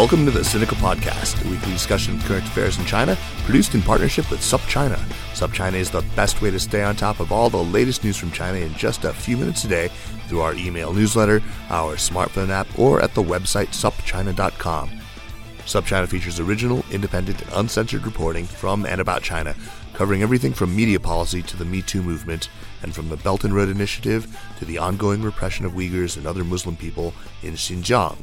Welcome to the Sinica Podcast, a weekly discussion of current affairs in China, produced in partnership with SupChina. SupChina is the best way to stay on top of all the latest news from China in just a few minutes a day through our email newsletter, our smartphone app, or at the website supchina.com. SupChina features original, independent, and uncensored reporting from and about China, covering everything from media policy to the Me Too movement, and from the Belt and Road Initiative to the ongoing repression of Uyghurs and other Muslim people in Xinjiang.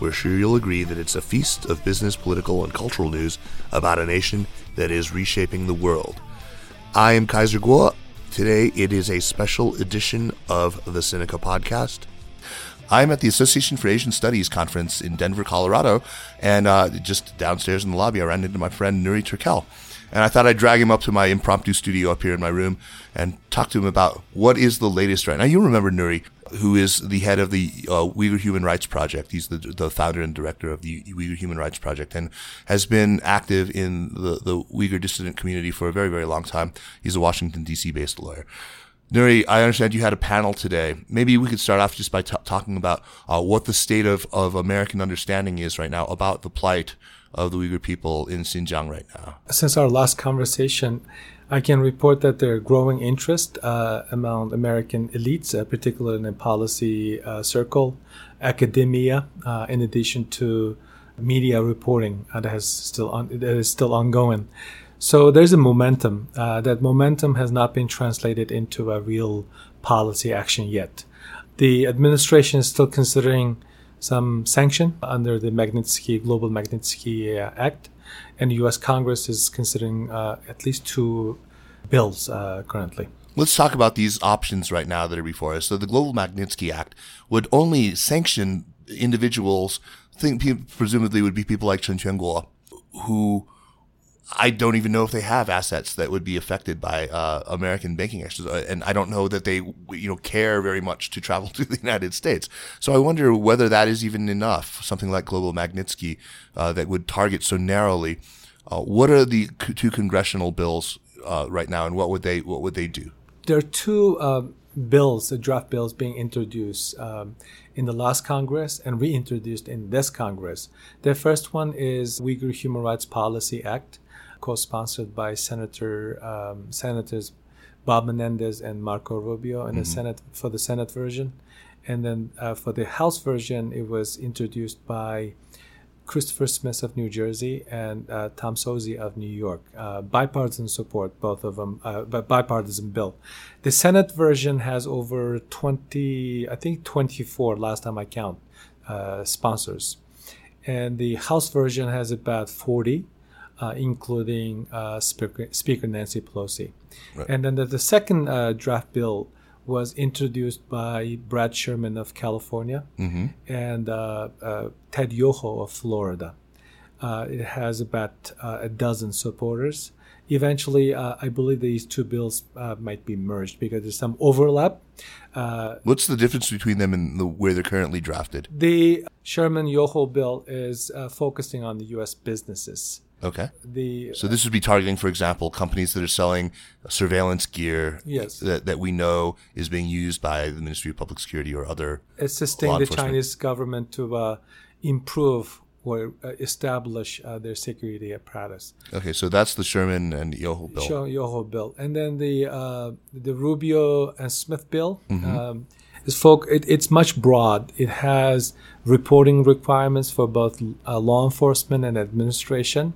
We're sure you'll agree that it's a feast of business, political, and cultural news about a nation that is reshaping the world. I am Kaiser Kuo. Today it is a special edition of the Sinica podcast. I'm at the Association for Asian Studies conference in Denver, Colorado, and uh, just downstairs in the lobby, I ran into my friend Nury Turkel. And I thought I'd drag him up to my impromptu studio up here in my room and talk to him about what is the latest right now. You remember Nury, who is the head of the uh, Uyghur Human Rights Project. He's the, the founder and director of the Uyghur Human Rights Project and has been active in the, the Uyghur dissident community for a very, very long time. He's a Washington, D.C. based lawyer. Nury, I understand you had a panel today. Maybe we could start off just by t- talking about uh, what the state of, of American understanding is right now about the plight of the Uyghur people in Xinjiang right now. Since our last conversation, I can report that there are growing interest uh, among American elites, uh, particularly in the policy uh, circle, academia, uh, in addition to media reporting uh, that has still on, that is still ongoing. So there's a momentum. Uh, that momentum has not been translated into a real policy action yet. The administration is still considering some sanction under the Magnitsky Global Magnitsky Act, and the U.S. Congress is considering uh, at least two bills uh, currently. Let's talk about these options right now that are before us. So the Global Magnitsky Act would only sanction individuals. Think presumably would be people like Chen Quanguo, who I don't even know if they have assets that would be affected by uh, American banking actions, uh, and I don't know that they, you know, care very much to travel to the United States. So I wonder whether that is even enough. Something like Global Magnitsky uh, that would target so narrowly. Uh, what are the two congressional bills uh, right now, and what would they what would they do? There are two um, bills, draft bills, being introduced um, in the last Congress and reintroduced in this Congress. The first one is Uyghur Human Rights Policy Act co-sponsored by Senator um, Senators Bob Menendez and Marco Rubio in mm-hmm. the Senate for the Senate version, and then uh, for the House version, it was introduced by Christopher Smith of New Jersey and uh, Tom Suozzi of New York. Uh, bipartisan support, both of them, uh, bipartisan bill. The Senate version has over 20, I think 24 last time I count, uh, sponsors. And the House version has about 40 uh, including uh, Speaker, Speaker, Nancy Pelosi. Right. And then the, the second uh, draft bill was introduced by Brad Sherman of California mm-hmm. and uh, uh, Ted Yoho of Florida. Uh, it has about a dozen supporters. Eventually, I believe these two bills might be merged because there's some overlap. What's the difference between them and the, where they're currently drafted? The Sherman Yoho bill is focusing on the U.S. businesses Okay. The so this would be targeting, for example, companies that are selling surveillance gear yes. that, that we know is being used by the Ministry of Public Security or other assisting the Chinese government to uh, improve or uh, establish uh, their security apparatus. Okay, so that's the Sherman and Yoho bill. Yoho bill, and then the uh, the Rubio and Smith bill. Mm-hmm. Um, is folk, it, it's much broad. It has reporting requirements for both uh, law enforcement and administration.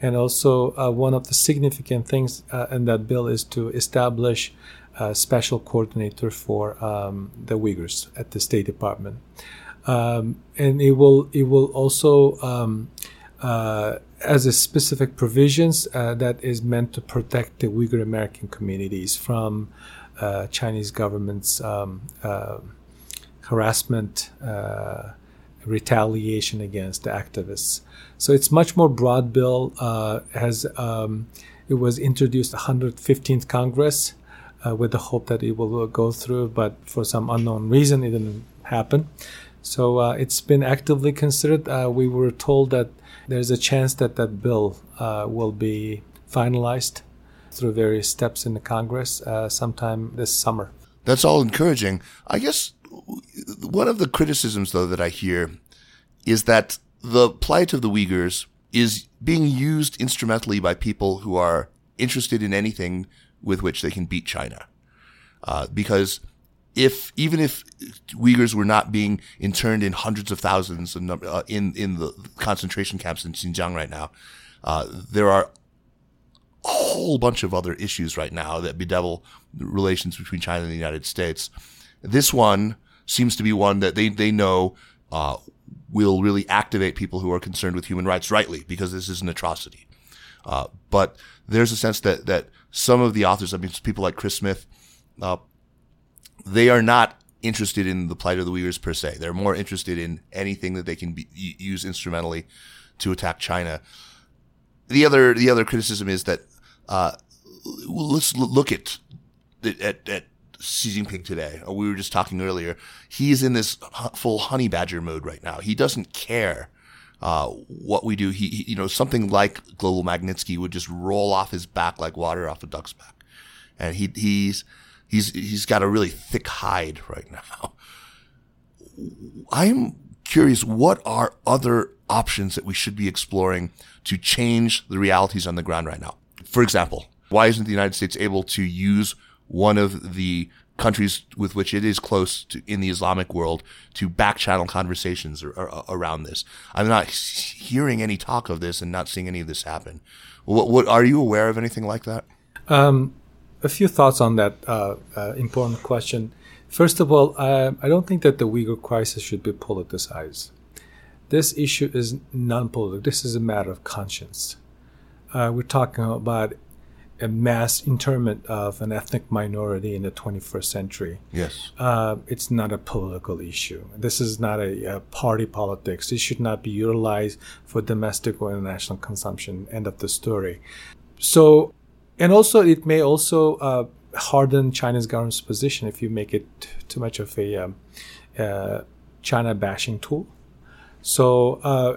And also, uh, one of the significant things uh, in that bill is to establish a special coordinator for um, the Uyghurs at the State Department. Um, and it will it will also um, uh, as a specific provisions uh, that is meant to protect the Uyghur American communities from uh, Chinese government's um, uh, harassment, uh, retaliation against activists. So it's much more broad bill. has um, it was introduced 115th Congress uh, with the hope that it will go through, but for some unknown reason, it didn't happen. So uh, it's been actively considered. Uh, we were told that there's a chance that that bill will be finalized through various steps in the Congress uh, sometime this summer. That's all encouraging. I guess one of the criticisms, though, that I hear is that the plight of the Uyghurs is being used instrumentally by people who are interested in anything with which they can beat China. Uh, because if even if Uyghurs were not being interned in hundreds of thousands in uh, in, in the concentration camps in Xinjiang right now, uh, there are a whole bunch of other issues right now that bedevil relations between China and the United States. This one seems to be one that they they know uh, will really activate people who are concerned with human rights rightly because this is an atrocity. Uh, but there's a sense that that some of the authors, I mean, people like Chris Smith, uh, they are not interested in the plight of the Uyghurs per se. They're more interested in anything that they can be, use instrumentally to attack China. The other the other criticism is that uh, let's look at, at at Xi Jinping today. We were just talking earlier. He's in this full honey badger mode right now. He doesn't care uh, what we do. He, he, you know, something like Global Magnitsky would just roll off his back like water off a duck's back, and he he's he's he's got a really thick hide right now. I'm curious, what are other options that we should be exploring to change the realities on the ground right now? For example, why isn't the United States able to use one of the countries with which it is close to in the Islamic world to back channel conversations or, or, around this. I'm not hearing any talk of this and not seeing any of this happen. What, what are you aware of anything like that? Um, a few thoughts on that uh, uh, important question. First of all, uh, I don't think that the Uyghur crisis should be politicized. This issue is non-political. This is a matter of conscience. Uh, we're talking about a mass internment of an ethnic minority in the 21st century. Yes. Uh, it's not a political issue. This is not a, a, party politics. It should not be utilized for domestic or international consumption. End of the story. So, and also it may also uh, harden China's government's position if you make it too much of a um, uh, China bashing tool. So uh,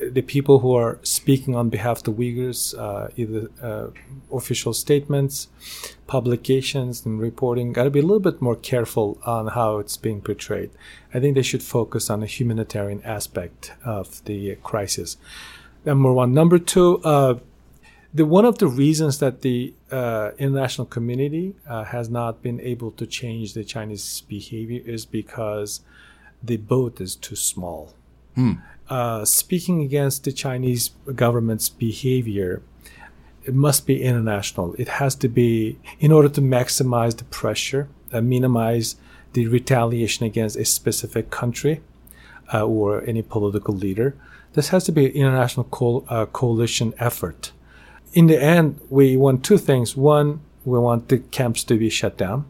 the people who are speaking on behalf of the Uyghurs, uh, either uh, official statements, publications, and reporting, got to be a little bit more careful on how it's being portrayed. I think they should focus on the humanitarian aspect of the crisis. Number one. Number two. Uh, the one of the reasons that the uh, international community uh, has not been able to change the Chinese behavior is because the boat is too small Hmm. Uh, speaking against the Chinese government's behavior, it must be international. It has to be in order to maximize the pressure, and minimize the retaliation against a specific country uh, or any political leader. This has to be an international co- uh, coalition effort. In the end, we want two things. One, we want the camps to be shut down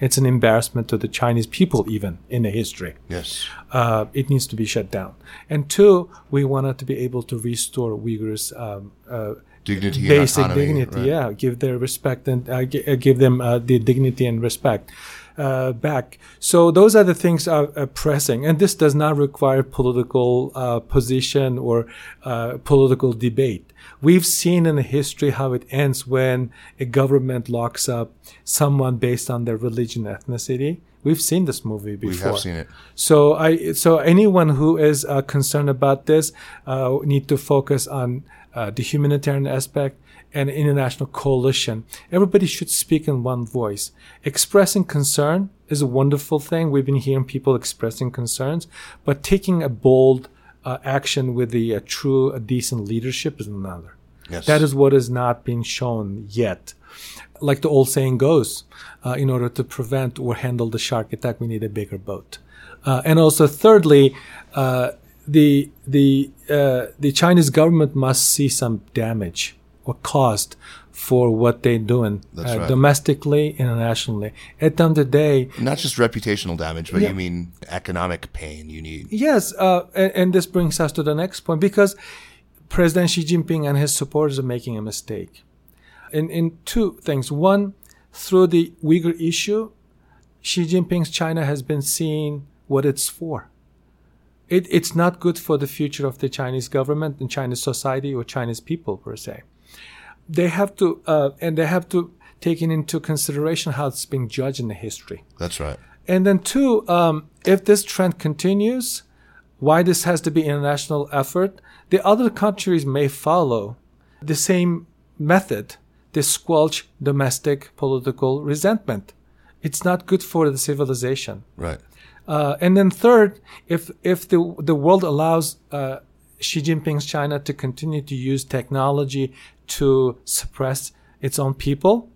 it's an embarrassment to the Chinese people, even in the history. Yes. Uh, it needs to be shut down. And two, we wanted to be able to restore Uyghurs' um, uh, dignity, basic autonomy, dignity. Right. Yeah, give their respect and uh, g- uh, give them uh, the dignity and respect. Uh, back. So those are the things are, are, pressing, and this does not require political uh, position or uh, political debate. We've seen in the history how it ends when a government locks up someone based on their religion, ethnicity. We've seen this movie before. We have seen it. So I, so anyone who is uh, concerned about this uh, need to focus on uh, the humanitarian aspect and international coalition. Everybody should speak in one voice. Expressing concern is a wonderful thing. We've been hearing people expressing concerns, but taking a bold uh, action with the uh, true uh, decent leadership is another. Yes. That is what is not being shown yet. Like the old saying goes, uh, in order to prevent or handle the shark attack, we need a bigger boat. Uh, and also, thirdly, uh, the the the Chinese government must see some damage or cost for what they're doing uh, right. domestically, internationally. At the end of the day, not just reputational damage, but yeah. you mean economic pain. You need yes, uh, and, and, this brings us to the next point because President Xi Jinping and his supporters are making a mistake. In in two things. One, through the Uyghur issue, Xi Jinping's China has been seeing what it's for. It, it's not good for the future of the Chinese government and Chinese society or Chinese people per se they have to uh, and they have to take into consideration how it's being judged in the history. That's right. And then two, um, if this trend continues, why this has to be international effort. The other countries may follow the same method to squelch domestic political resentment. It's not good for the civilization. Right. Uh, and then third, if if the the world allows uh, Xi Jinping's China to continue to use technology to suppress its own people,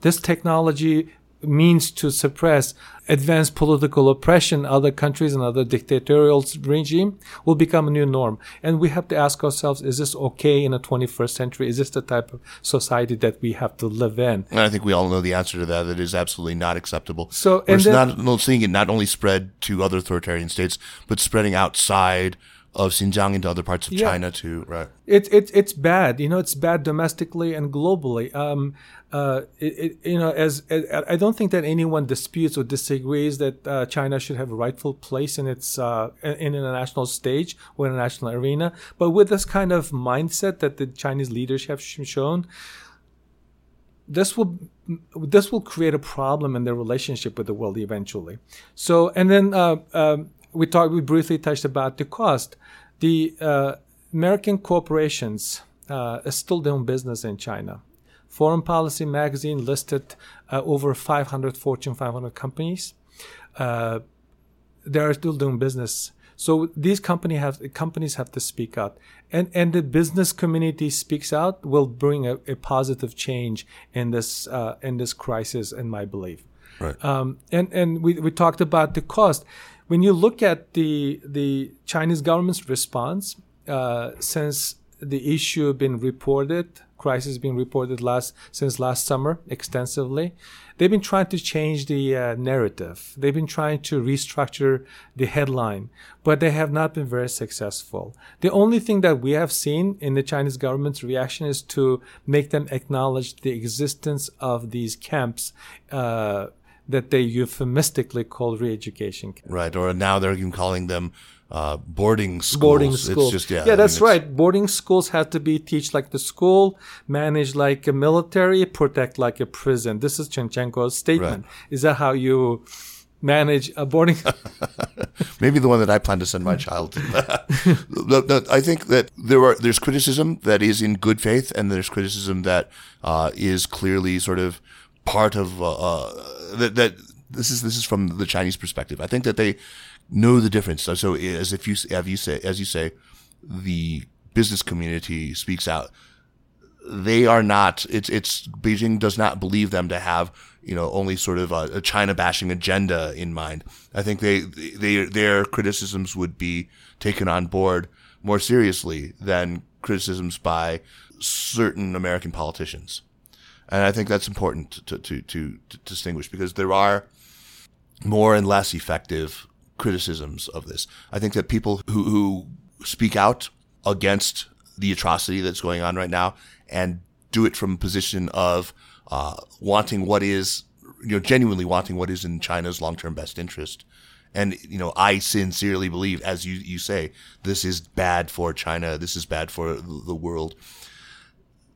this technology means to suppress advanced political oppression other countries and other dictatorial regime will become a new norm. And we have to ask ourselves is this okay in the 21st century? Is this the type of society that we have to live in? And i think we all know the answer to that. It is absolutely not acceptable. So and then, not seeing it not only spread to other authoritarian states but spreading outside of Xinjiang into other parts of yeah. China too, right? It's it, it's bad. You know, it's bad domestically and globally. Um, uh, it, it, you know, as, as, I don't think that anyone disputes or disagrees that uh, China should have a rightful place in its uh, in international stage or international arena. But with this kind of mindset that the Chinese leaders have shown, this will this will create a problem in their relationship with the world eventually. So, and then uh, um, we talked, we briefly touched about the cost. The uh, American corporations uh, are still doing business in China. Foreign Policy magazine listed uh, over 500 Fortune 500 companies. Uh, they are still doing business. So these company have companies have to speak out, and and the business community speaks out will bring a, a positive change in this uh, in this crisis, in my belief. Right. Um, and and we we talked about the cost when you look at the the Chinese government's response uh, since the issue been reported, crisis being reported last since last summer extensively, they've been trying to change the uh, narrative. They've been trying to restructure the headline, but they have not been very successful. The only thing that we have seen in the Chinese government's reaction is to make them acknowledge the existence of these camps. Uh, that they euphemistically call re-education camps. Right, or now they're even calling them uh, boarding schools. Boarding schools. Just, yeah, yeah that's right. Boarding schools have to be teach like the school, manage like a military, protect like a prison. This is Chen Quanguo's statement. Right. Is that how you manage a boarding? Maybe the one that I plan to send my child to. I think that there are there's criticism that is in good faith, and there's criticism that uh, is clearly sort of part of uh, uh, that that this is this is from the Chinese perspective. I think that they know the difference. So, so as if you as you say as you say, the business community speaks out. They are not. It's it's Beijing does not believe them to have you know only sort of a, a China bashing agenda in mind. I think they they their criticisms would be taken on board more seriously than criticisms by certain American politicians. And I think that's important to, to, to, to distinguish because there are more and less effective criticisms of this. I think that people who, who speak out against the atrocity that's going on right now and do it from a position of uh, wanting what is, you know, genuinely wanting what is in China's long-term best interest. And, you know, I sincerely believe, as you, you say, this is bad for China. This is bad for the world.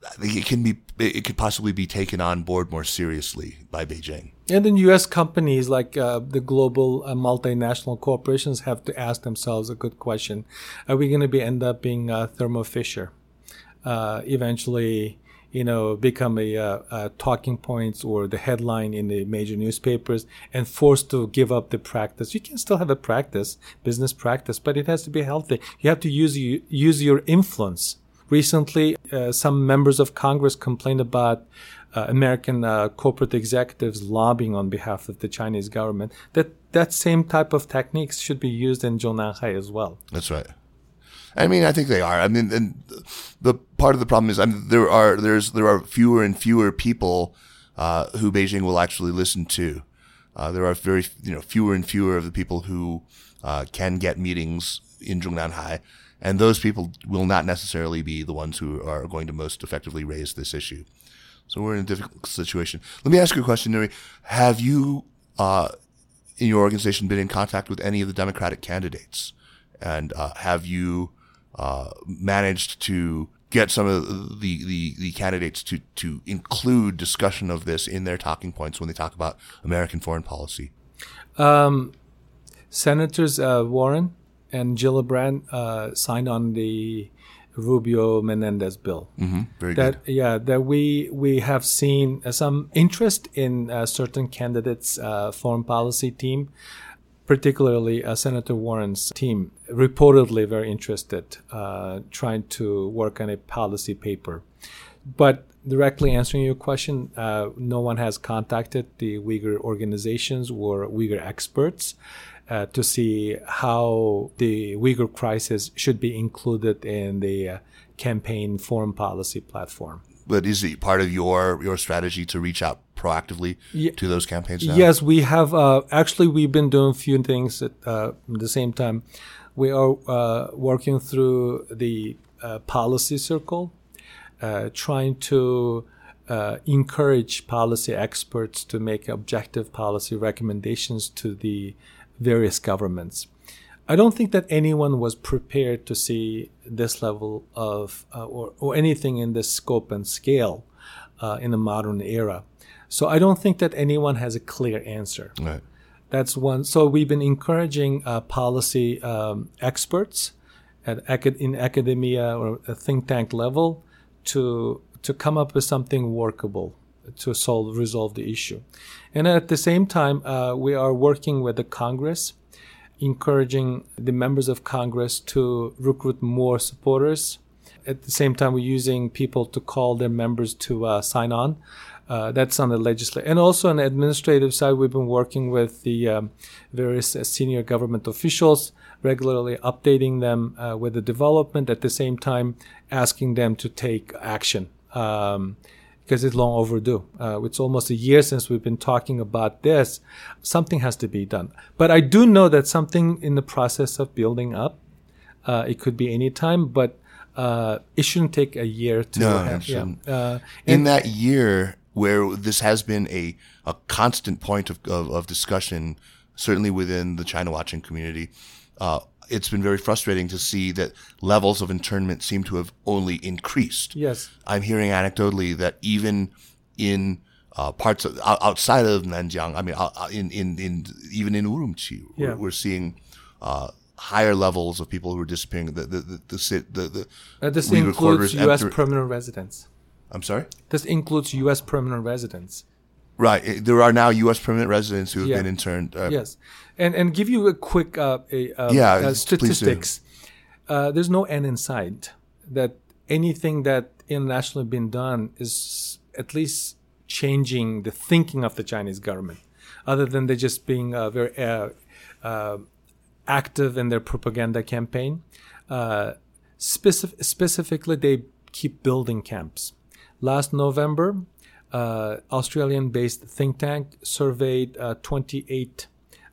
I think it can be it could possibly be taken on board more seriously by Beijing. And then U.S. companies like uh, the global uh, multinational corporations have to ask themselves a good question: Are we going to be end up being uh, Thermo Fisher, uh, eventually? You know, become a, a, uh, uh, talking points or the headline in the major newspapers, and forced to give up the practice. You can still have a practice, business practice, but it has to be healthy. You have to use use your influence Recently, uh, some members of Congress complained about uh, American uh, corporate executives lobbying on behalf of the Chinese government. That that same type of techniques should be used in Zhongnanhai as well. That's right. I mean, I think they are. I mean, and the part of the problem is, I mean, there are there's there are fewer and fewer people uh, who Beijing will actually listen to. Uh, there are very you know fewer and fewer of the people who uh, can get meetings in Zhongnanhai and those people will not necessarily be the ones who are going to most effectively raise this issue. So we're in a difficult situation. Let me ask you a question, Nury. Have you, uh, in your organization, been in contact with any of the Democratic candidates? And uh, have you uh, managed to get some of the, the, the candidates to, to include discussion of this in their talking points when they talk about American foreign policy? Um, Senators uh, Warren and Gillibrand uh, signed on the Rubio Menendez bill. Mm-hmm. Very that good. yeah that we we have seen uh, some interest in uh, certain candidates uh, foreign policy team particularly uh, senator warren's team reportedly very interested uh, trying to work on a policy paper but directly answering your question uh, no one has contacted the uyghur organizations or uyghur experts uh, to see how the Uyghur crisis should be included in the uh, campaign foreign policy platform. But is it part of your your strategy to reach out proactively Ye- to those campaigns now? Yes, we have. Uh, actually, we've been doing a few things at uh, the same time. We are uh, working through the uh, policy circle, uh, trying to uh, encourage policy experts to make objective policy recommendations to the various governments. I don't think that anyone was prepared to see this level of, uh, or, or anything in this scope and scale uh, in the modern era. So I don't think that anyone has a clear answer. Right. That's one. So we've been encouraging uh, policy um, experts at acad- in academia or a think tank level to to come up with something workable to solve resolve the issue. And at the same time, uh, we are working with the Congress, encouraging the members of Congress to recruit more supporters. At the same time, we're using people to call their members to uh, sign on. Uh, that's on the legislative and also on the administrative side. We've been working with the um, various uh, senior government officials, regularly updating them uh, with the development. At the same time, asking them to take action. Um, because it's long overdue. Uh, it's almost a year since we've been talking about this. Something has to be done. But I do know that something in the process of building up. Uh, it could be any time, but uh, it shouldn't take a year to No, it have. Yeah. shouldn't. Uh, in that year where this has been a, a constant point of, of, of discussion, certainly within the China watching community, uh, it's been very frustrating to see that levels of internment seem to have only increased. yes. I'm hearing anecdotally that even in uh, parts of, outside of Nanjiang, I mean, uh, uh, in, in, in even in Urumqi, Yeah. we're, we're seeing uh, higher levels of people who are disappearing. The the the the, the, the Uh, this includes U.S. permanent residents. I'm sorry. This includes U.S. permanent residents. Right. There are now U.S. permanent residents who have Yeah. been interned. Uh, Yes, and and give you a quick uh, a, uh, Yeah, uh, statistics. Uh, there's no end in sight. That anything that internationally been done is at least changing the thinking of the Chinese government, other than they just being uh, very active in their propaganda campaign. Uh, specif- specifically, they keep building camps. Last November, uh, Australian-based think tank surveyed uh, 28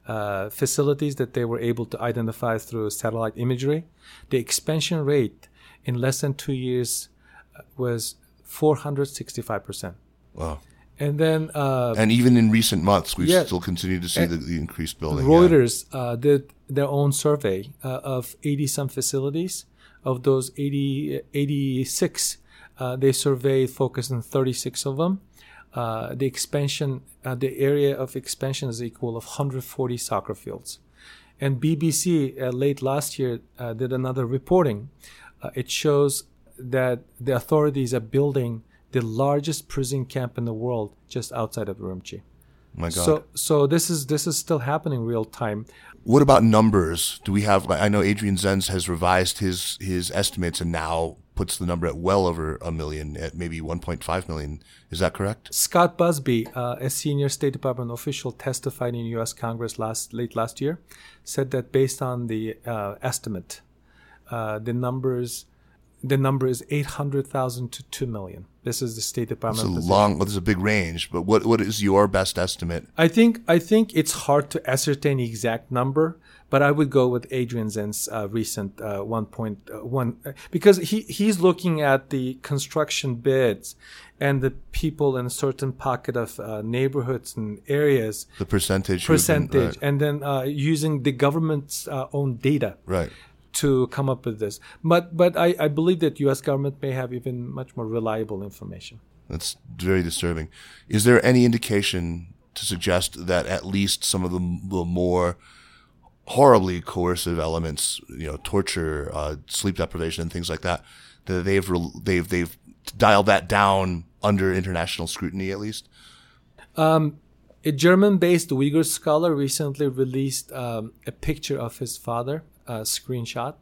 uh, facilities that they were able to identify through satellite imagery. The expansion rate in less than two years uh, was 465 percent. Wow. And then uh, And even in recent months, we Yeah. still continue to see the, the increased building. yeah. Reuters uh, did their own survey uh, of 80 some facilities. Of those 80, 86, uh, they surveyed, focused on 36 of them. Uh, the expansion, uh, the area of expansion is equal of 140 soccer fields. And BBC uh, late last year uh, did another reporting. Uh, it shows that the authorities are building the largest prison camp in the world just outside of Urumqi. My God. So, so this is this is still happening real time. what about numbers? Do we have? like, I know Adrian Zenz has revised his his estimates and now puts the number at well over a million, at maybe 1.5 million. Is that correct? Scott Busby, uh, a senior State Department official, testified in U.S. Congress last late last year, said that based on the uh, estimate, uh, the numbers, the number is eight hundred thousand to two million. This is the State Department. It's a long. Well, there's a big range, but what what is your best estimate? I think I think it's hard to ascertain the exact number, but I would go with Adrian Zenz's uh, recent uh, 1.1 uh, because he he's looking at the construction bids and the people in a certain pocket of uh, neighborhoods and areas The percentage. who've been- percentage, right. and then uh, using the government's uh, own data right. To come up with this. But but I, I believe that U.S. government may have even much more reliable information. That's very disturbing. Is there any indication to suggest that at least some of the, the more horribly coercive elements, you know, torture, uh, sleep deprivation, and things like that. That they've re- they've they've dialed that down under international scrutiny, at least. Um, a German-based Uyghur scholar recently released um, a picture of his father, a screenshot.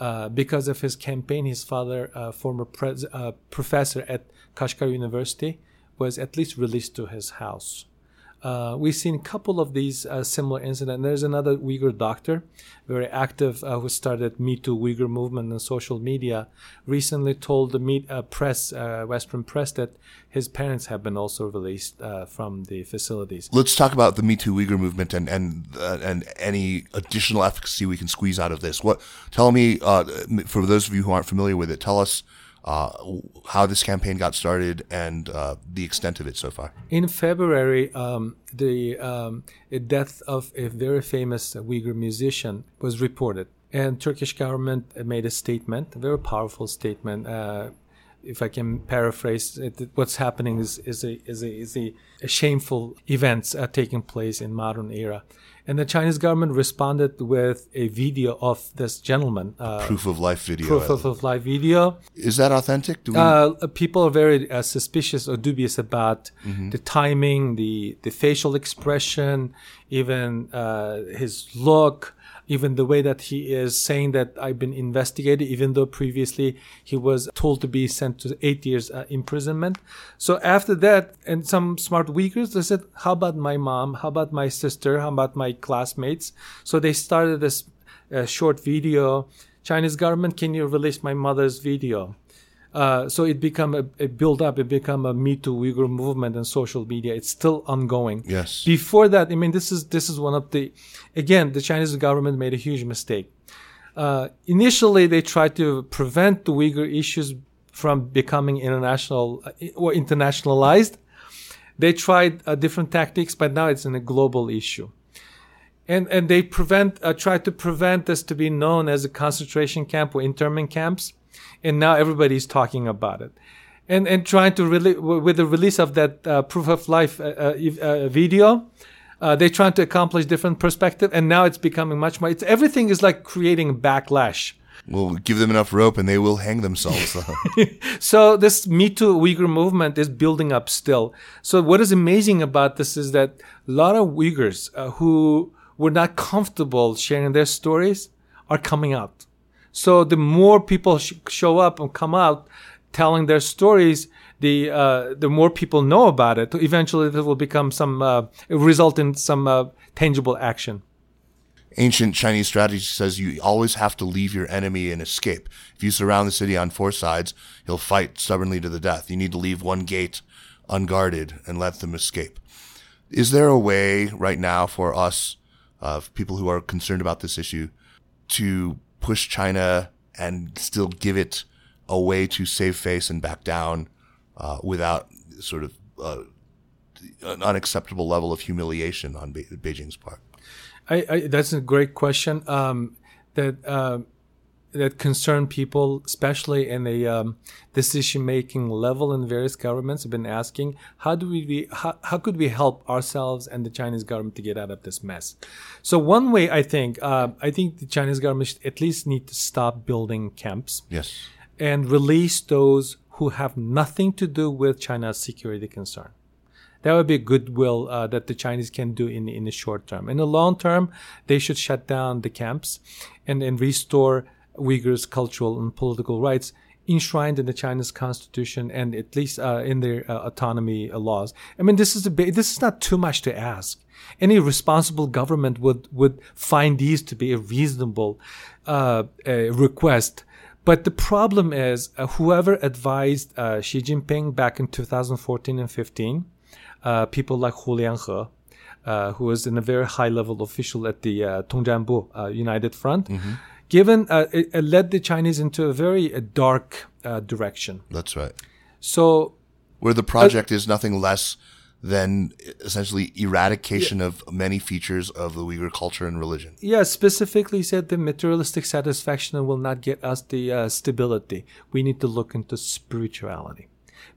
Uh, because of his campaign, his father, uh, former pres- uh, professor at Kashgar University, was at least released to his house. Uh, we've seen a couple of these uh, similar incidents. There's another Uyghur doctor, very active, uh, who started Me Too Uyghur movement on social media. Recently, told the meet, uh, press, uh, Western press, that his parents have been also released uh, from the facilities. Let's talk about the Me Too Uyghur movement and and and any additional efficacy we can squeeze out of this. What? Tell me, for those of you who aren't familiar with it, tell us uh, how this campaign got started and uh, the extent of it so far. In February, um, the um, death of a very famous Uyghur musician was reported, and Turkish government made a statement, a very powerful statement. Uh, if I can paraphrase it, what's happening is, is, a, is, a, is a, a shameful events taking place in modern era. And the Chinese government responded with a video of this gentleman. Uh, proof of life video. Proof of, of life video. Is that authentic? We... Uh, people are very uh, suspicious or dubious about mm-hmm. the timing, the, the facial expression, even uh, his look even the way that he is saying that I've been investigated, even though previously he was told to be sent to eight years uh, imprisonment. So after that, and some smart Uyghurs, they said, how about my mom? How about my sister? How about my classmates? So they started this uh, short video. Chinese government, can you release my mother's video? Uh, so it become a, a, build up, it become a Me Too Uyghur movement and social media. It's still ongoing. Yes. Before that, I mean, this is this is one of the, again, the Chinese government made a huge mistake. Uh, initially, they tried to prevent the Uyghur issues from becoming international uh, or internationalized. They tried uh, different tactics, but now it's in a global issue. And, and they prevent, uh, try to prevent this to be known as a concentration camp or internment camps and now everybody's talking about it and and trying to really with the release of that uh, proof of life uh, uh, uh video uh, they're trying to accomplish different perspective and now it's becoming much more it's everything is like creating backlash We'll give them enough rope and they will hang themselves. so this Me Too Uyghur movement is building up still. So what is amazing about this is that a lot of Uyghurs uh, who were not comfortable sharing their stories are coming out. So the more people sh- show up and come out telling their stories, the uh, the more people know about it. Eventually, it will become some uh, result in some uh, tangible action. Ancient Chinese strategy says you always have to leave your enemy and escape. If you surround the city on four sides, he'll fight stubbornly to the death. You need to leave one gate unguarded and let them escape. Is there a way right now for us, uh, people who are concerned about this issue, to push China and still give it a way to save face and back down uh, without sort of uh, an unacceptable level of humiliation on Be- Beijing's part? I, I, that's a great question. Um, that uh, that concern people, especially in the um, decision-making level in various governments, have been asking how do we Be, how, how could we help ourselves and the Chinese government to get out of this mess. So one way I think uh, I think the Chinese government should at least need to stop building camps. Yes. And release those who have nothing to do with China's security concern. That would be goodwill uh, that the Chinese can do in in the short term. In the long term, they should shut down the camps and, and restore Uyghurs' cultural and political rights enshrined in the Chinese constitution and at least uh, in their uh, autonomy uh, laws. I mean, this is a this is not too much to ask. Any responsible government would would find these to be a reasonable uh, request. But the problem is, uh, whoever advised uh, Xi Jinping back in 2014 and 15, people like Hu Lianhe, uh, who was in a very high level official at the Tongzhanbu uh, United Front, mm-hmm given uh, it, it, led the Chinese into a very uh, dark uh, direction. That's right. So, where the project is nothing less than essentially eradication yeah. of many features of the Uyghur culture and religion. Yeah, specifically said the materialistic satisfaction will not get us the uh, stability. We need to look into spirituality,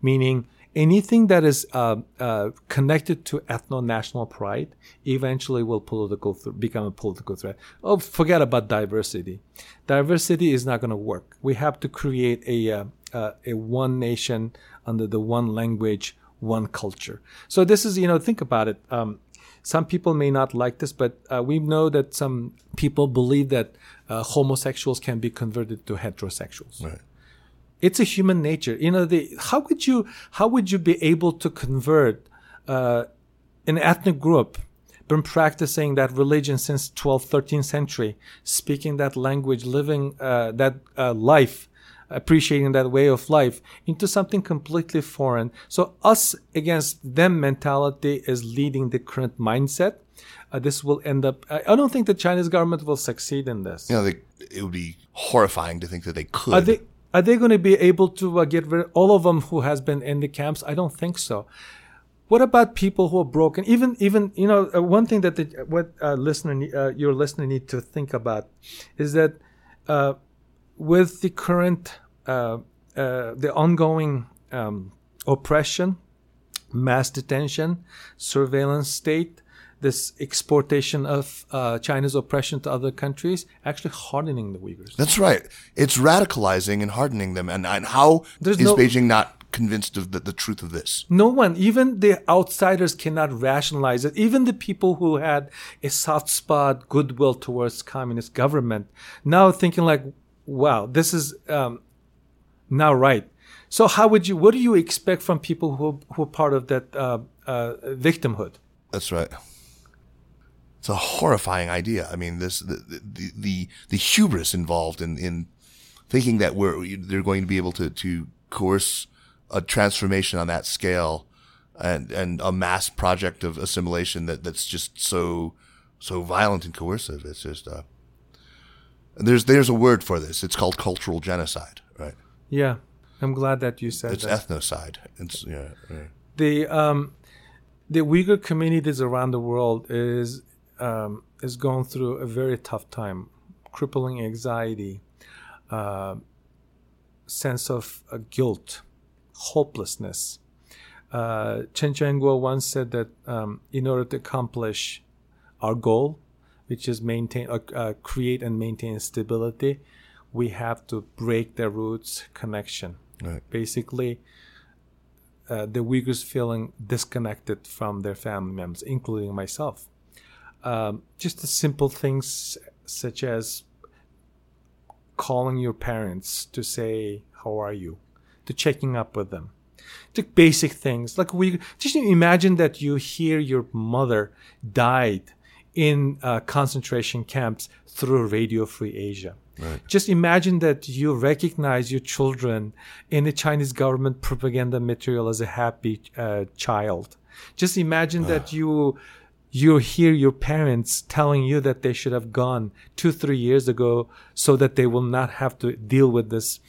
meaning anything that is uh, uh, connected to ethno-national pride eventually will political th- become a political threat. Oh, forget about diversity. Diversity is not going to work. We have to create a uh, uh, a one nation under the one language, one culture. So this is, you know, think about it. Um, some people may not like this, but uh, we know that some people believe that uh, homosexuals can be converted to heterosexuals. Right. It's a human nature. You know, the, how would you how would you be able to convert uh, an ethnic group been practicing that religion since 12th 13th century speaking that language living uh, that uh, life appreciating that way of life into something completely foreign so us against them mentality is leading the current mindset uh, this will end up I, don't think the chinese government will succeed in this You know, they, it would be horrifying to think that they could. they are they going to be able to uh, get rid of all of them who has been in the camps? I don't think so. What about people who are broken? Even even you know uh, one thing that the, what uh, listener uh, your listener need to think about is that uh, with the current uh, uh, the ongoing um, oppression, mass detention, surveillance state, this exportation of uh, China's oppression to other countries, actually hardening the Uyghurs. That's right. It's radicalizing and hardening them. And, and how There's is no- Beijing not convinced of the, the truth of this? No one, even the outsiders, cannot rationalize it. Even the people who had a soft spot, goodwill towards communist government, now thinking like, "Wow, this is um, now right." So, how would you? What do you expect from people who who are part of that uh, uh, victimhood? That's right. It's a horrifying idea. I mean, this the the the, the hubris involved in, in thinking that we're they're going to be able to to coerce a transformation on that scale and and a mass project of assimilation that that's just so so violent and coercive. It's just uh, there's there's a word for this. It's called cultural genocide, right? Yeah, I'm glad that you said It's that. ethnocide. It's yeah. yeah. the um, the Uyghur communities around the world is um, is going through a very tough time, crippling anxiety, uh, sense of uh, guilt, hopelessness. Uh, Chen Quanguo once said that um, in order to accomplish our goal, which is maintain, uh, uh, create and maintain stability, we have to break the roots connection. Right. Basically, uh, the Uyghurs feeling disconnected from their family members, including myself. Um, just the simple things such as calling your parents to say how are you, to checking up with them, the basic things like we just imagine that you hear your mother died in uh, concentration camps through Radio Free Asia. Just imagine that you recognize your children in the Chinese government propaganda material as a happy uh, child. Just imagine that you you hear your parents telling you that they should have gone two three years ago so that they will not have to deal with this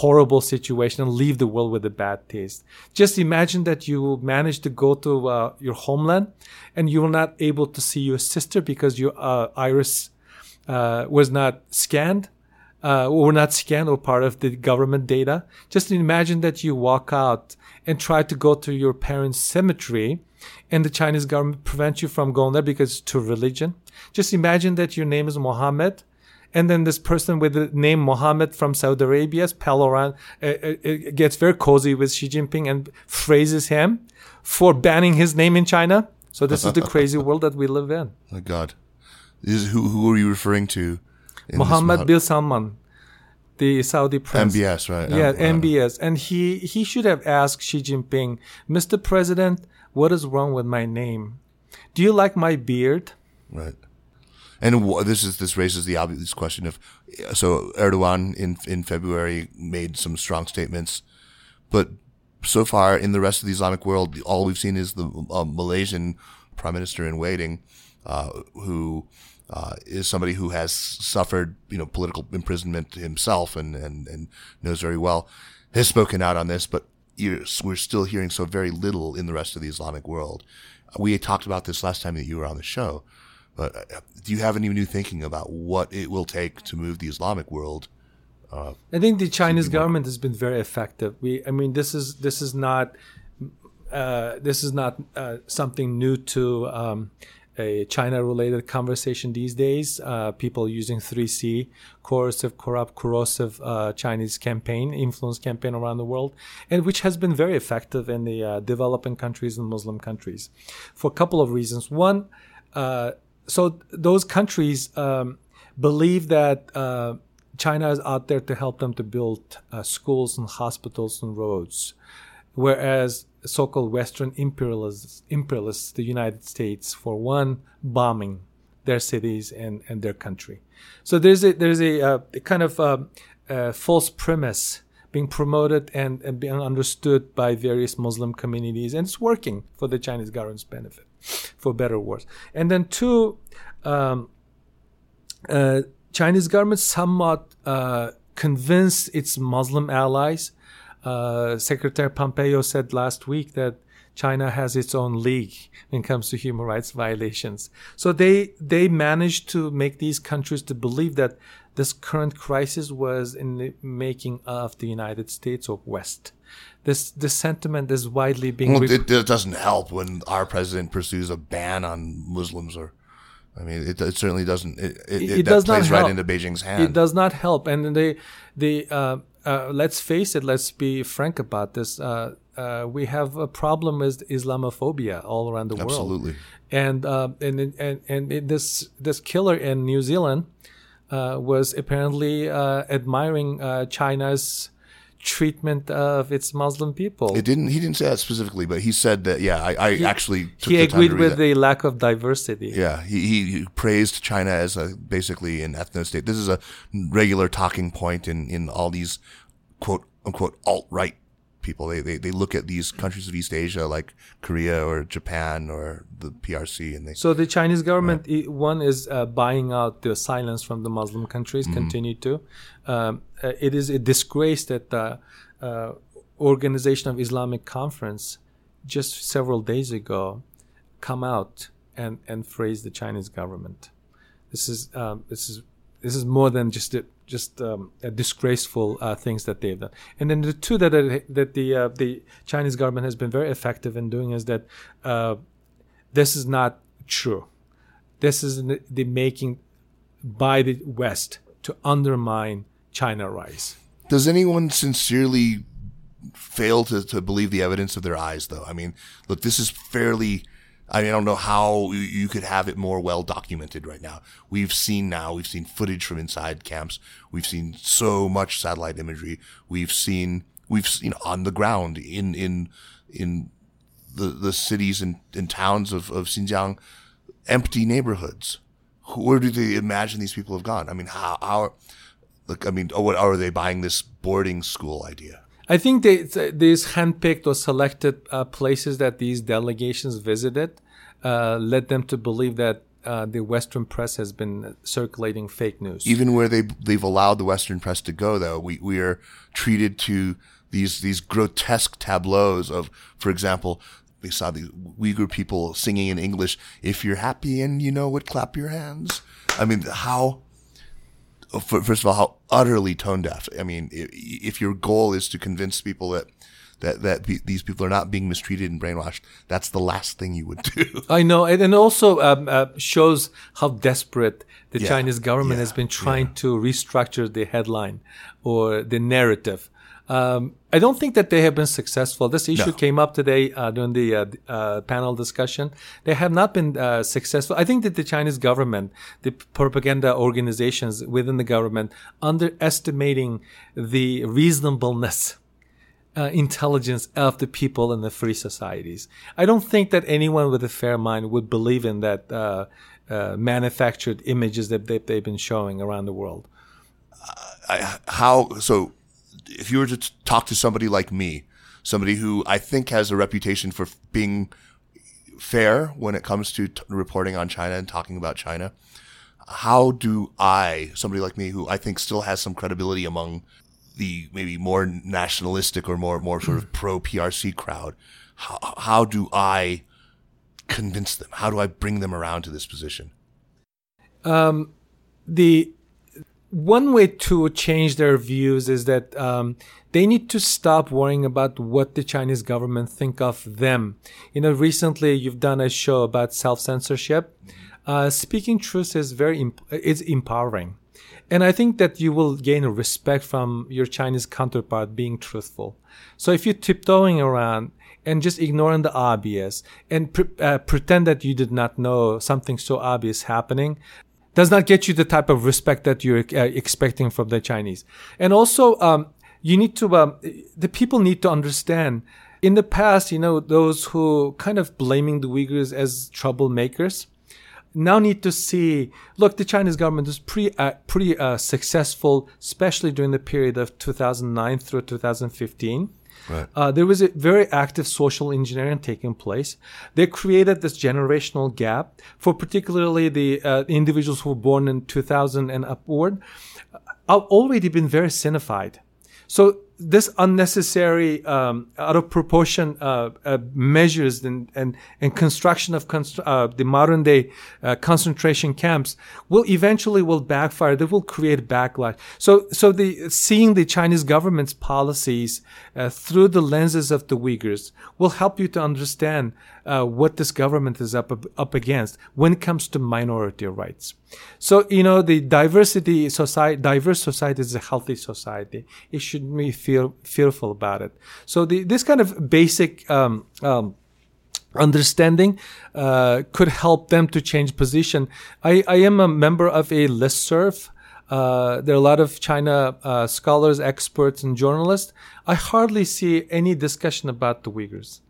horrible situation and leave the world with a bad taste. Just imagine that you manage to go to uh, your homeland and you were not able to see your sister because your uh, iris uh, was not scanned uh, or not scanned or part of the government data. Just imagine that you walk out and try to go to your parents' cemetery and the Chinese government prevents you from going there because it's to religion. Just imagine that your name is Mohammed and then this person with the name Mohammed from Saudi Arabia, pal around, uh, uh, uh, gets very cozy with Xi Jinping and phrases him for banning his name in China. So this is the crazy world that we live in. Oh God, is, who who are you referring to? Mohammed bin Salman, the Saudi prince. MBS, right? Yeah, wow. MBS. And he, he should have asked Xi Jinping, Mr. President, what is wrong with my name? Do you like my beard? Right. And this is this raises the obvious question of so Erdogan in in February made some strong statements, but so far in the rest of the Islamic world, all we've seen is the uh, Malaysian prime minister in waiting, uh, who uh, is somebody who has suffered you know political imprisonment himself and and and knows very well, has spoken out on this, but we're still hearing so very little in the rest of the Islamic world. We had talked about this last time that you were on the show. But uh, do you have any new thinking about what it will take to move the Islamic world? I think the Chinese government has been very effective. We, I mean, this is this is not uh, this is not uh, something new to um, a China-related conversation these days. Uh, people using 3C, coercive, corrupt, corrosive uh, Chinese campaign, influence campaign around the world, and which has been very effective in the uh, developing countries and Muslim countries, for a couple of reasons. One, uh, so those countries um, believe that. Uh, China is out there to help them to build uh, schools and hospitals and roads, whereas so-called Western imperialists, imperialists, the United States, for one, bombing their cities and, and their country. So there's a there's a, uh, a kind of uh, uh, false premise being promoted and, and, being understood by various Muslim communities, and it's working for the Chinese government's benefit, for better or worse. And then two, um, uh, Chinese government somewhat uh, convinced its Muslim allies uh, Secretary Pompeo said last week that China has its own league when it comes to human rights violations. So they they managed to make these countries to believe that this current crisis was in the making of the United States or West. This this sentiment is widely being. Well, it, it, doesn't help when our president pursues a ban on Muslims or. I mean, it, it certainly doesn't. It, it, it does plays not help. right into Beijing's hand. It does not help, and the the uh, uh, let's face it, let's be frank about this. Uh, uh, we have a problem with Islamophobia all around the Absolutely. world. Absolutely. And, uh, and, and, and this, this killer in New Zealand uh, was apparently uh, admiring China's treatment of its Muslim people. It didn't. He didn't say that specifically, but he said that. Yeah, I, I he, actually he agreed with that. the lack of diversity. Yeah, he, he praised China as a basically an ethno state. This is a regular talking point in in all these quote unquote alt right people. They, they they look at these countries of East Asia like Korea or Japan or the PRC, and they. So the Chinese government, one is uh, buying out the silence from the Muslim countries. Mm-hmm. Continue to. Um, uh, it is a disgrace that the uh, Organization of Islamic Conference just several days ago come out and and phrase the Chinese government. This is um, this is this is more than just a, just um, disgraceful uh, things that they've done. And then the two that that the uh, the Chinese government has been very effective in doing is that uh, this is not true. This is the making by the West to undermine China rise. Does anyone sincerely fail to, to believe the evidence of their eyes, though? I mean, look, this is fairly I, mean, I don't know how you could have it more well documented right now. We've seen now, we've seen footage from inside camps. We've seen so much satellite imagery. We've seen, we've seen on the ground in, in, in the, the cities and, and towns of, of Xinjiang, empty neighborhoods. Where do they imagine these people have gone? I mean, how, how, look, I mean, oh, what are they buying this boarding school idea? I think they, these handpicked or selected uh, places that these delegations visited uh, led them to believe that uh, the Western press has been circulating fake news. Even where they they've allowed the Western press to go, though, we we are treated to these these grotesque tableaus of, for example, They saw the Uyghur people singing in English. If you're happy and you know it, clap your hands. I mean, how first of all, how utterly tone deaf. I mean, if your goal is to convince people that that that these people are not being mistreated and brainwashed, that's the last thing you would do. I know, and, also um, uh, shows how desperate the yeah, Chinese government yeah, has been trying yeah. to restructure the headline or the narrative um, I don't think that they have been successful. This issue no. came up today uh, during the uh, uh, panel discussion. They have not been uh, successful. I think that the Chinese government, the propaganda organizations within the government, underestimating the reasonableness. Uh, intelligence of the people in the free societies. I don't think that anyone with a fair mind would believe in that uh, manufactured images that they, have been showing around the world. I, how so? If you were to talk to somebody like me, somebody who I think has a reputation for being fair when it comes to t- reporting on China and talking about China, how do I, somebody like me who I think still has some credibility among the maybe more nationalistic or more more sort of pro PRC crowd, how, how do I convince them? How do I bring them around to this position? Um, the one way to change their views is that um, they need to stop worrying about what the Chinese government think of them. You know, recently you've done a show about self censorship. Uh, speaking truth is very imp- empowering, and I think that you will gain respect from your Chinese counterpart being truthful. So if you're tiptoeing around and just ignoring the obvious and pre- uh, pretend that you did not know something so obvious happening, does not get you the type of respect that you're uh, expecting from the Chinese. And also, um, you need to, um, the people need to understand. In the past, you know, those who kind of blaming the Uyghurs as troublemakers now need to see, look, the Chinese government is pretty, uh, pretty uh, successful, especially during the period of 2009 through 2015. Right. Uh, there was a very active social engineering taking place. They created this generational gap for particularly the uh, individuals who were born in 2000 and upward, have already been very sinified. So this unnecessary, um, out of proportion uh, uh, measures and, and, and construction of const- uh, the modern day uh, concentration camps will eventually will backfire. They will create backlash. So, so the seeing the Chinese government's policies uh, through the lenses of the Uyghurs will help you to understand uh, what this government is up up against when it comes to minority rights. So you know the diversity society, diverse society is a healthy society. It should be feel fearful about it. So the this kind of basic. Um, um, understanding uh, could help them to change position. I, I am a member of a listserv. Uh, there are a lot of China uh, scholars, experts, and journalists. I hardly see any discussion about the Uyghurs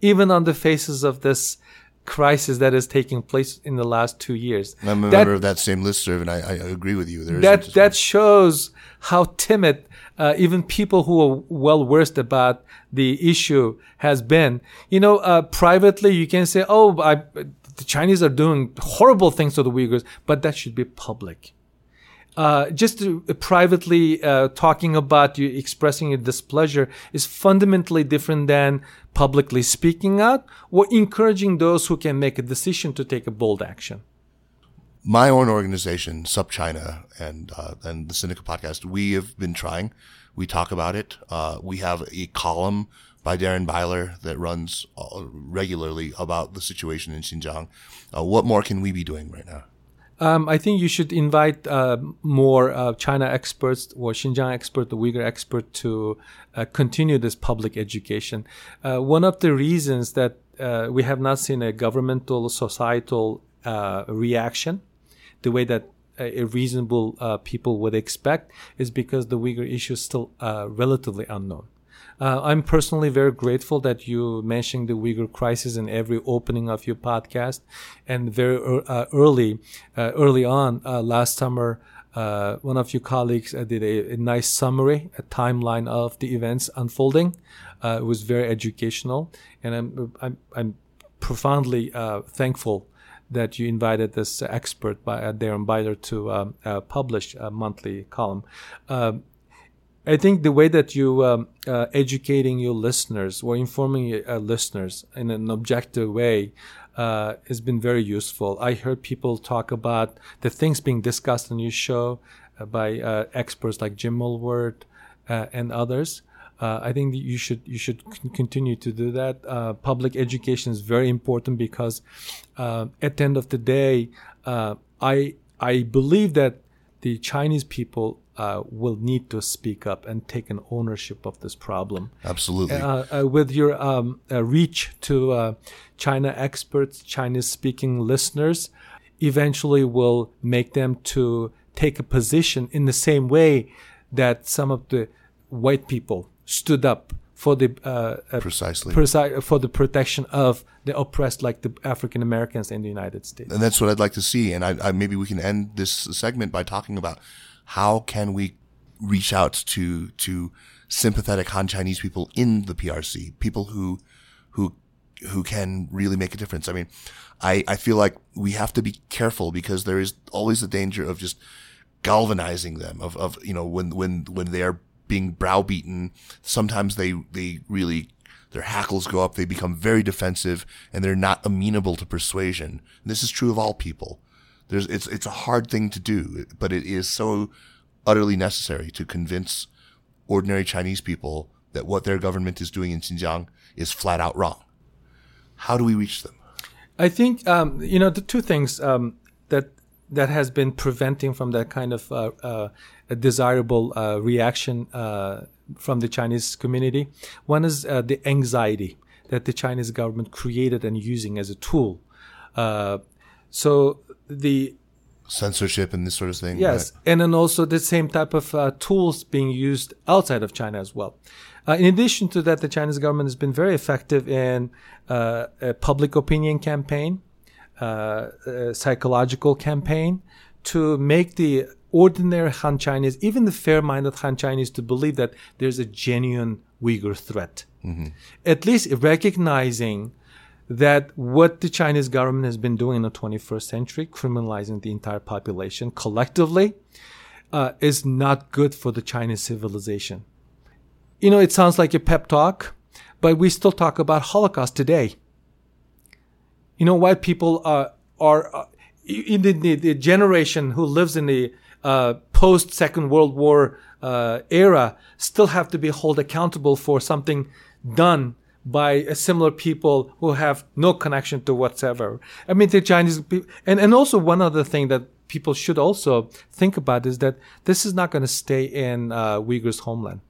even on the faces of this crisis that is taking place in the last two years. I'm a that, member of that same listserv, and I, I agree with you. There that that shows how timid uh, even people who are well versed about the issue has been. You know, uh, privately you can say, "Oh, I, the Chinese are doing horrible things to the Uyghurs," but that should be public uh, just uh, privately uh, talking about you expressing your displeasure is fundamentally different than publicly speaking out or encouraging those who can make a decision to take a bold action. My own organization, SupChina, and uh, and the Sinica podcast, we have been trying. We talk about it. Uh, we have a column by Darren Byler that runs uh, regularly about the situation in Xinjiang. what more can we be doing right now? Um, I think you should invite uh, more uh, China experts or Xinjiang expert, the Uyghur expert, to uh, continue this public education. Uh, one of the reasons that uh, we have not seen a governmental, societal uh, reaction, the way that a reasonable people would expect, is because the Uyghur issue is still relatively unknown. Uh, I'm personally very grateful that you mentioned the Uyghur crisis in every opening of your podcast. And very uh, early, uh, early on uh, last summer, uh, one of your colleagues uh, did a, a, nice summary, a timeline of the events unfolding. it was very educational, and I'm I'm, I'm profoundly thankful that you invited this expert by uh, Darren Byler to um, uh, publish a monthly column. Um, I think the way that you um, uh, educating your listeners or informing your uh, listeners in an objective way uh, has been very useful. I heard people talk about the things being discussed on your show uh, by uh, experts like Jim uh, and others. I think you should you should continue to do that. public education is very important because at the end of the day, I I believe that the Chinese people uh, will need to speak up and take an ownership of this problem. Absolutely. Uh, uh, with your um, uh, reach to uh, China experts, Chinese speaking listeners, eventually will make them to take a position in the same way that some of the white people stood up for the uh, precisely preci- for the protection of the oppressed, like the African Americans in the United States. And that's what I'd like to see. And I, I, maybe we can end this segment by talking about how can we reach out to to sympathetic Han Chinese people in the PRC, people who who who can really make a difference. I mean, I, I feel like we have to be careful because there is always the danger of just galvanizing them of, of you know when when when they are being browbeaten sometimes they they really their hackles go up they become very defensive and they're not amenable to persuasion and this is true of all people there's it's it's a hard thing to do, but it is so utterly necessary to convince ordinary Chinese people that what their government is doing in Xinjiang is flat out wrong. How do we reach them? I think um, you know the two things um, that has been preventing from that kind of uh, uh, a desirable uh, reaction uh, from the Chinese community. One is uh, the anxiety that the Chinese government created and using as a tool. Uh, so the censorship and this sort of thing. Yes, right? and then also the same type of uh, tools being used outside of China as well. Uh, in addition to that, the Chinese government has been very effective in uh, a public opinion campaign, psychological campaign, to make the ordinary Han Chinese, even the fair-minded Han Chinese, to believe that there's a genuine Uyghur threat. Mm-hmm. At least recognizing that what the Chinese government has been doing in the 21st century, criminalizing the entire population collectively, uh, is not good for the Chinese civilization. You know, it sounds like a pep talk, but we still talk about Holocaust today. You know, white people are are uh, in the, the, the, generation who lives in the uh, post Second World War uh, era still have to be held accountable for something done by similar people who have no connection to whatsoever. I mean, the Chinese people, and, and also one other thing that people should also think about is that this is not going to stay in uh, Uyghurs' homeland.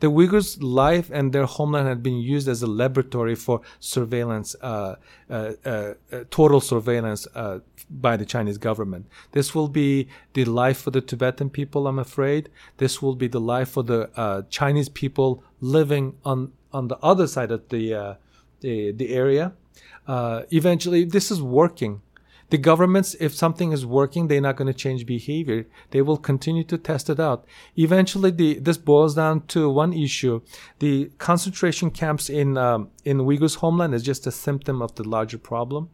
The Uyghurs' life and their homeland had been used as a laboratory for surveillance, uh, uh, uh, uh total surveillance uh, by the Chinese government. This will be the life for the Tibetan people, I'm afraid. This will be the life for the uh, Chinese people living on on the other side of the uh, the, the area. Uh, eventually, this is working. The governments, if something is working, they're not going to change behavior. They will continue to test it out. Eventually, the, this boils down to one issue: the concentration camps in um, in Uyghurs' homeland is just a symptom of the larger problem.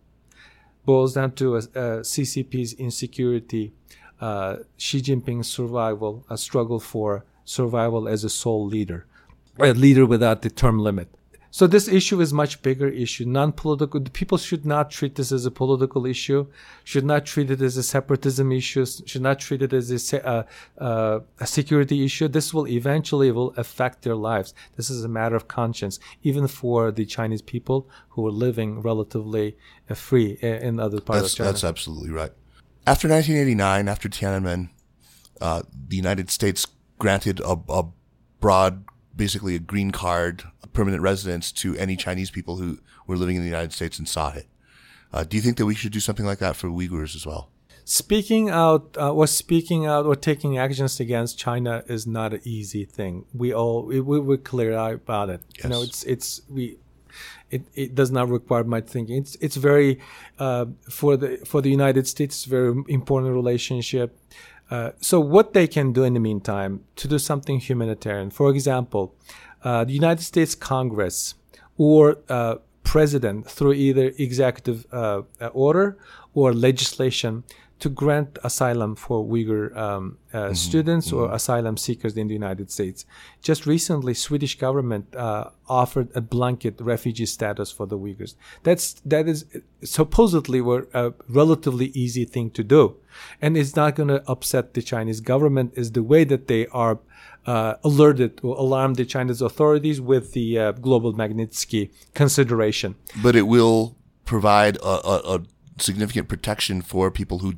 Boils down to a, a CCP's insecurity, uh, Xi Jinping's survival, a struggle for survival as a sole leader a leader without the term limit. So this issue is much bigger issue, non-political. People should not treat this as a political issue, should not treat it as a separatism issue, should not treat it as a, uh, uh, a security issue. This will eventually will affect their lives. This is a matter of conscience, even for the Chinese people who are living relatively uh, free in other parts that's, of China. That's absolutely right. After 1989, after Tiananmen, uh, the United States granted a, a broad basically a green card, permanent residence to any Chinese people who were living in the United States and saw it. Uh, do you think that we should do something like that for Uyghurs as well? Speaking out uh, or speaking out or taking actions against China is not an easy thing. We all we, we were clear about it. Yes. You know, it's it's we it, it does not require much thinking. It's it's very uh, for the for the United States, very important relationship. Uh, so what they can do in the meantime to do something humanitarian, for example, uh, the United States Congress or uh, president through either executive uh, order or legislation to grant asylum for Uyghur um, uh, mm-hmm. students mm-hmm. or asylum seekers in the United States. Just recently, Swedish government uh, offered a blanket refugee status for the Uyghurs. That's that is supposedly were a relatively easy thing to do, and it's not going to upset the Chinese government. Is the way that they are. Uh, alerted or alarmed the Chinese authorities with the uh, global Magnitsky consideration. But it will provide a, a, a significant protection for people who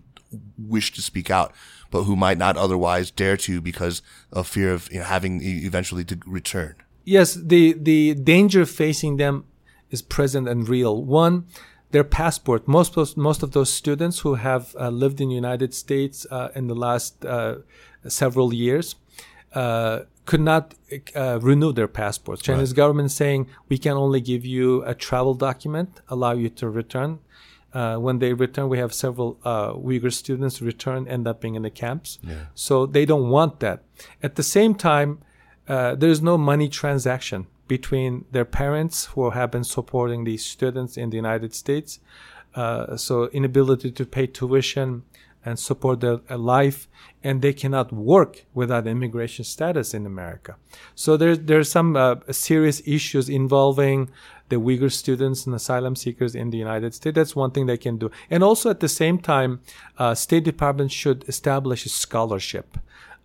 wish to speak out, but who might not otherwise dare to because of fear of you know, having eventually to return. Yes, the the danger facing them is present and real. One, their passport. Most of, most of those students who have uh, lived in the United States uh, in the last uh, several years uh, could not uh, renew their passports. Chinese right. government saying we can only give you a travel document, allow you to return. Uh, when they return, we have several uh, Uyghur students return, end up being in the camps. Yeah. So they don't want that. At the same time, uh, there's no money transaction between their parents who have been supporting these students in the United States. Uh, so inability to pay tuition and support their life, and they cannot work without immigration status in America. So there's there's some uh, serious issues involving the Uyghur students and asylum seekers in the United States. That's one thing they can do. And also at the same time, uh, State Department should establish a scholarship.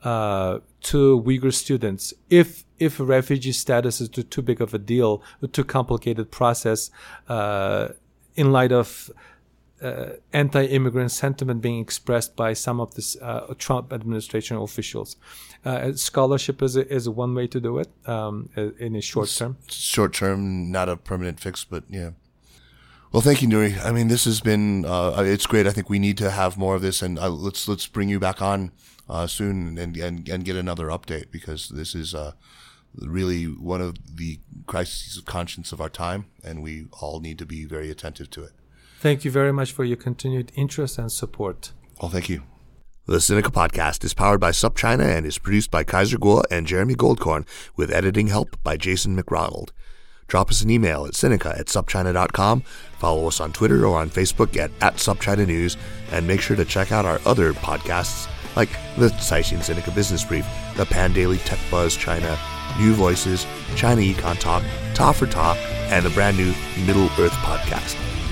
uh, to Uyghur students if if refugee status is too, too big of a deal, too complicated process, uh, in light of uh, anti-immigrant sentiment being expressed by some of the uh, Trump administration officials. Uh, scholarship is a, is one way to do it um, in a short term. Short term, not a permanent fix, but yeah. Well, thank you, Nury. I mean, this has been uh, it's great. I think we need to have more of this, and uh, let's let's bring you back on uh, soon and, and and get another update because this is really one of the crises of conscience of our time, and we all need to be very attentive to it. Thank you very much for your continued interest and support. Well, thank you. The Sinica podcast is powered by SupChina and is produced by Kaiser Kuo and Jeremy Goldkorn with editing help by Jason McRonald. Drop us an email at Sinica at supchina.com, follow us on Twitter or on Facebook at, at SupChina News, and make sure to check out our other podcasts like the Caixin Sinica Business Brief, the Pandaily Tech Buzz China, New Voices, China Econ Talk, Ta for Ta, and the brand new Middle Earth podcast.